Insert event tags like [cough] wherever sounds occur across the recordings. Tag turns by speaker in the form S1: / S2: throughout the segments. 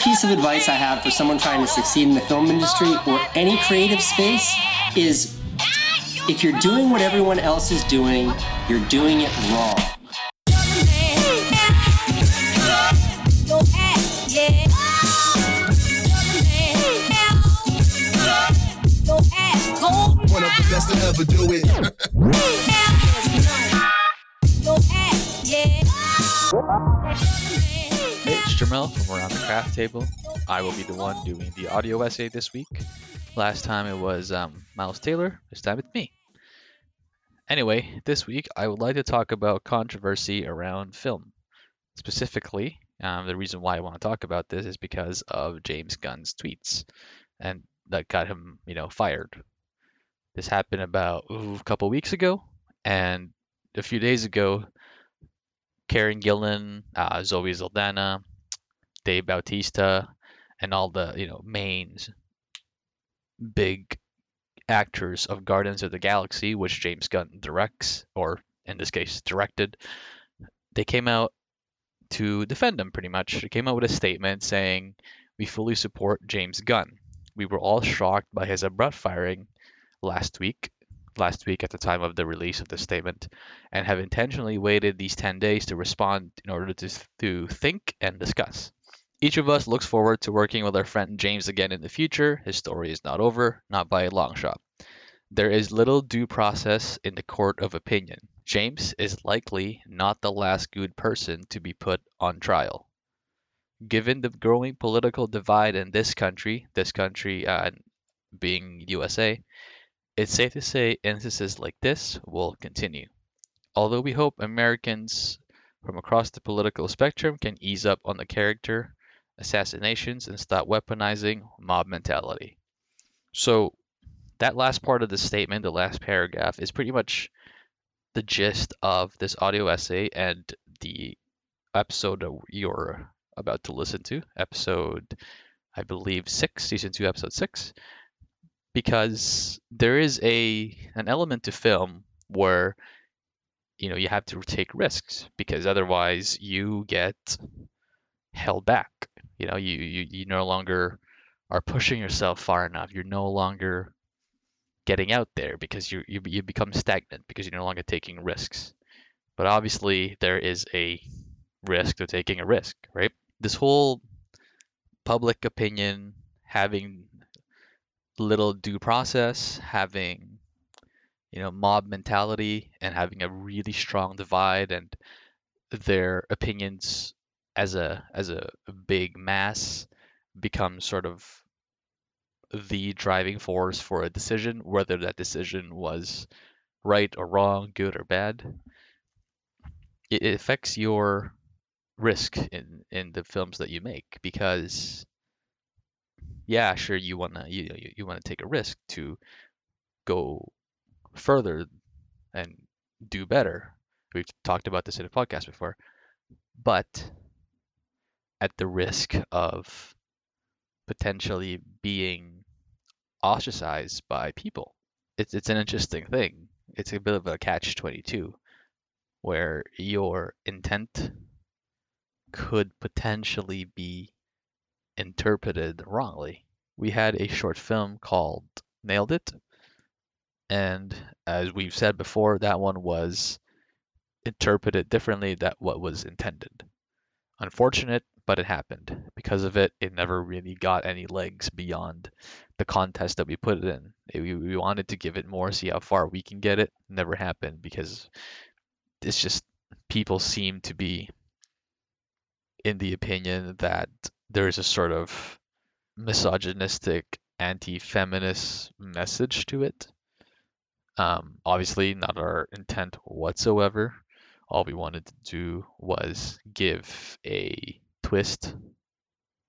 S1: best piece of advice I have for someone trying to succeed in the film industry or any creative space is if you're doing what everyone else is doing, you're doing it wrong.
S2: One of the best to ever do it. [laughs]
S3: From Around the Craft Table. I will be the one doing the audio essay this week. Last time it was um, Miles Taylor, this time it's me. Anyway, this week I would like to talk about controversy around film. Specifically, um, the reason why I want to talk about this is because of James Gunn's tweets, and that got him, you know, fired. This happened about ooh, a couple weeks ago, and a few days ago, Karen Gillan, uh, Zoe Saldana, Dave Bautista, and all the you know main big actors of Guardians of the Galaxy, which James Gunn directs, or in this case directed, they came out to defend him pretty much. They came out with a statement saying, We fully support James Gunn. We were all shocked by his abrupt firing last week, last week at the time of the release of the statement, and have intentionally waited these 10 days to respond in order to, to think and discuss. Each of us looks forward to working with our friend James again in the future. His story is not over, not by a long shot. There is little due process in the court of opinion. James is likely not the last good person to be put on trial. Given the growing political divide in this country, this country uh, being USA, it's safe to say instances like this will continue. Although we hope Americans from across the political spectrum can ease up on the character assassinations and stop weaponizing mob mentality. So, that last part of the statement, the last paragraph, is pretty much the gist of this audio essay and the episode you're about to listen to, episode, I believe, six, season two, episode six, because there is a an element to film where you know you have to take risks because otherwise you get held back you know you, you you no longer are pushing yourself far enough. You're no longer getting out there because you you, you become stagnant because you're no longer taking risks. But obviously there is a risk to taking a risk right? This whole public opinion having little due process having you know mob mentality and having a really strong divide and their opinions as a as a big mass becomes sort of the driving force for a decision, whether that decision was right or wrong, good or bad. It, affects your risk in in the films that you make because yeah, sure you wanna you you, you wanna take a risk to go further and do better. We've talked about this in a podcast before, but at the risk of potentially being ostracized by people. It's it's an interesting thing. It's a bit of a catch 22 where your intent could potentially be interpreted wrongly. We had a short film called Nailed It and as we've said before that one was interpreted differently than what was intended. Unfortunate but it happened. Because of it, it never really got any legs beyond the contest that we put it in. we, we wanted to give it more, see how far we can get it. Never happened because it's just people seem to be in the opinion that there's a sort of misogynistic, anti-feminist message to it. Um, obviously, not our intent whatsoever. All we wanted to do was give a twist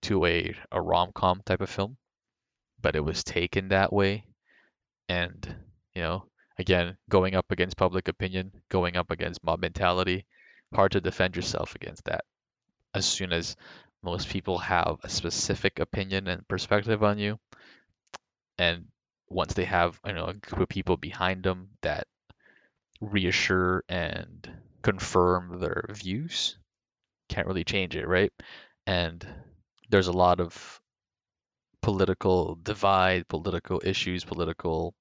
S3: to a, a rom-com type of film but it was taken that way. And you know again going up against public opinion going up against mob mentality hard to defend yourself against that. As soon as most people have a specific opinion and perspective on you and once they have you know a group of people behind them that reassure and confirm their views can't really change it, right? And there's a lot of political divide, political issues, political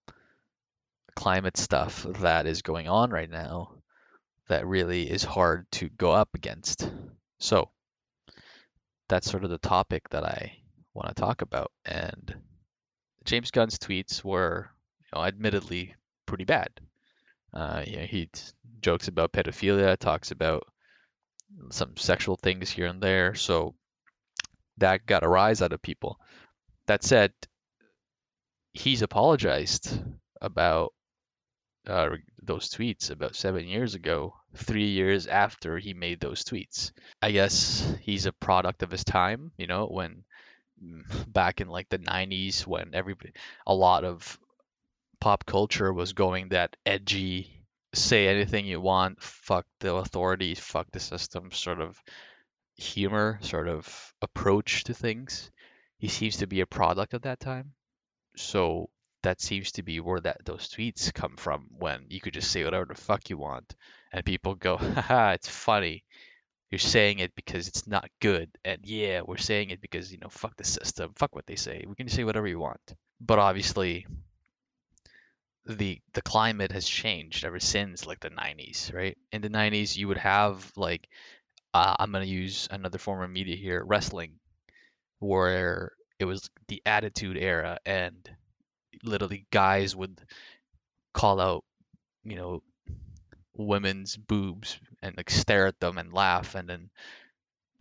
S3: climate stuff that is going on right now that really is hard to go up against. So that's sort of the topic that I want to talk about. And James Gunn's tweets were, you know, admittedly pretty bad. Uh, you know, he jokes about pedophilia, talks about some sexual things here and there. So that got a rise out of people. That said, he's apologized about uh, those tweets about seven years ago, three years after he made those tweets. I guess he's a product of his time, you know, when [laughs] back in like the 90s when everybody, a lot of pop culture was going that edgy, say anything you want, fuck the authorities, fuck the system sort of humor, sort of approach to things. He seems to be a product of that time. So that seems to be where that those tweets come from when you could just say whatever the fuck you want and people go [laughs] haha it's funny you're saying it because it's not good and yeah we're saying it because you know fuck the system fuck what they say we can say whatever you want but obviously the the climate has changed ever since like the 90s right? In the 90s you would have like uh, i'm going to use another form of media here wrestling where it was the attitude era and literally guys would call out, you know, women's boobs and like stare at them and laugh and then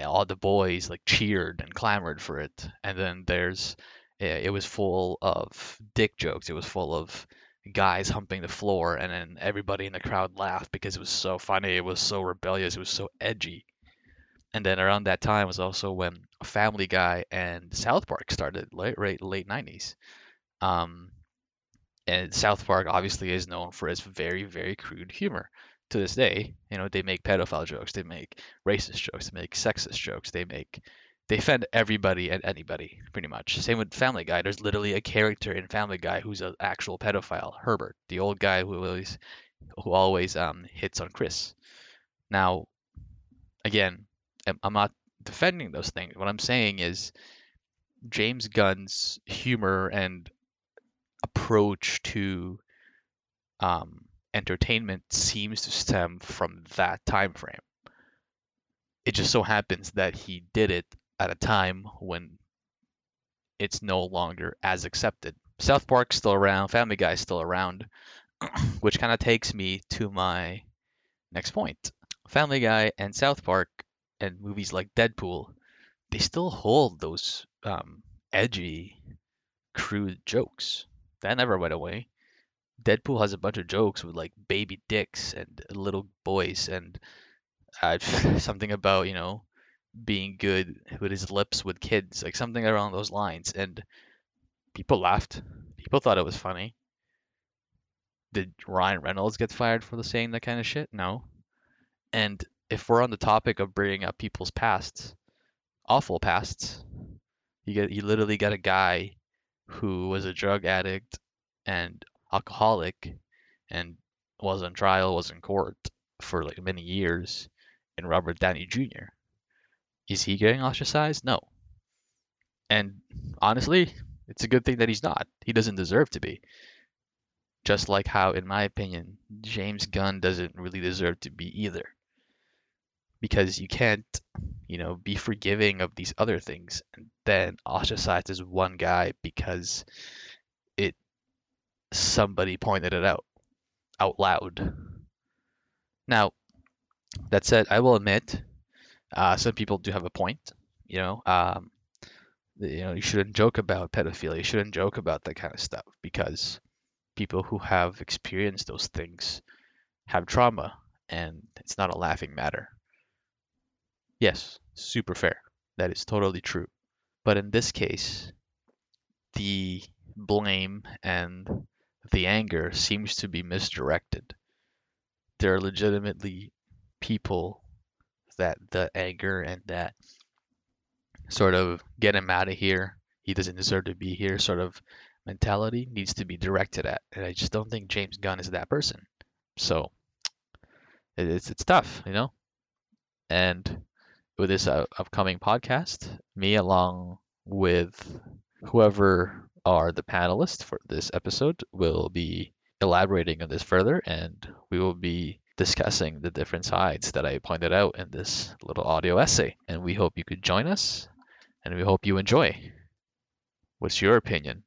S3: all the boys like cheered and clamored for it. And then there's it was full of dick jokes. It was full of guys humping the floor and then everybody in the crowd laughed because it was so funny it was so rebellious it was so edgy and then around that time was also when family guy and south park started late late, 90s um, and South Park obviously is known for its very, very crude humor. To this day, you know, they make pedophile jokes, they make racist jokes, they make sexist jokes, they make they offend everybody and anybody, pretty much. Same with Family Guy. There's literally a character in Family Guy who's an actual pedophile, Herbert, the old guy who always who always um, hits on Chris. Now, again, I'm not defending those things. What I'm saying is James Gunn's humor and approach to um, entertainment seems to stem from that time frame. It just so happens that he did it at a time when it's no longer as accepted. South Park's still around, Family Guy's still around, [clears throat] which kind of takes me to my next point. Family Guy and South Park and movies like Deadpool, they still hold those um, edgy, crude jokes. That never went away. Deadpool has a bunch of jokes with like baby dicks and little boys and uh, [laughs] something about you know being good with his lips with kids, like something around those lines. And people laughed. People thought it was funny. Did Ryan Reynolds get fired for the saying that kind of shit? No. And if we're on the topic of bringing up people's pasts, awful pasts, you get you literally got a guy who was a drug addict and alcoholic and was on trial, was in court for like many years, and Robert Downey Jr. Is he getting ostracized? No. And honestly, it's a good thing that he's not. He doesn't deserve to be. Just like how, in my opinion, James Gunn doesn't really deserve to be either. Because you can't, you know, be forgiving of these other things and then ostracize this one guy because it somebody pointed it out out loud. Now, that said, I will admit, uh, some people do have a point. You know, um, you know, you shouldn't joke about pedophilia. You shouldn't joke about that kind of stuff because people who have experienced those things have trauma, and it's not a laughing matter. Yes, super fair. That is totally true. But in this case, the blame and the anger seems to be misdirected. There are legitimately people that the anger and that sort of get him out of here, he doesn't deserve to be here sort of mentality needs to be directed at. And I just don't think James Gunn is that person. So it's it's tough, you know? And with this uh, upcoming podcast, me along with whoever are the panelists for this episode will be elaborating on this further and we will be discussing the different sides that I pointed out in this little audio essay. And we hope you could join us and we hope you enjoy. What's your opinion?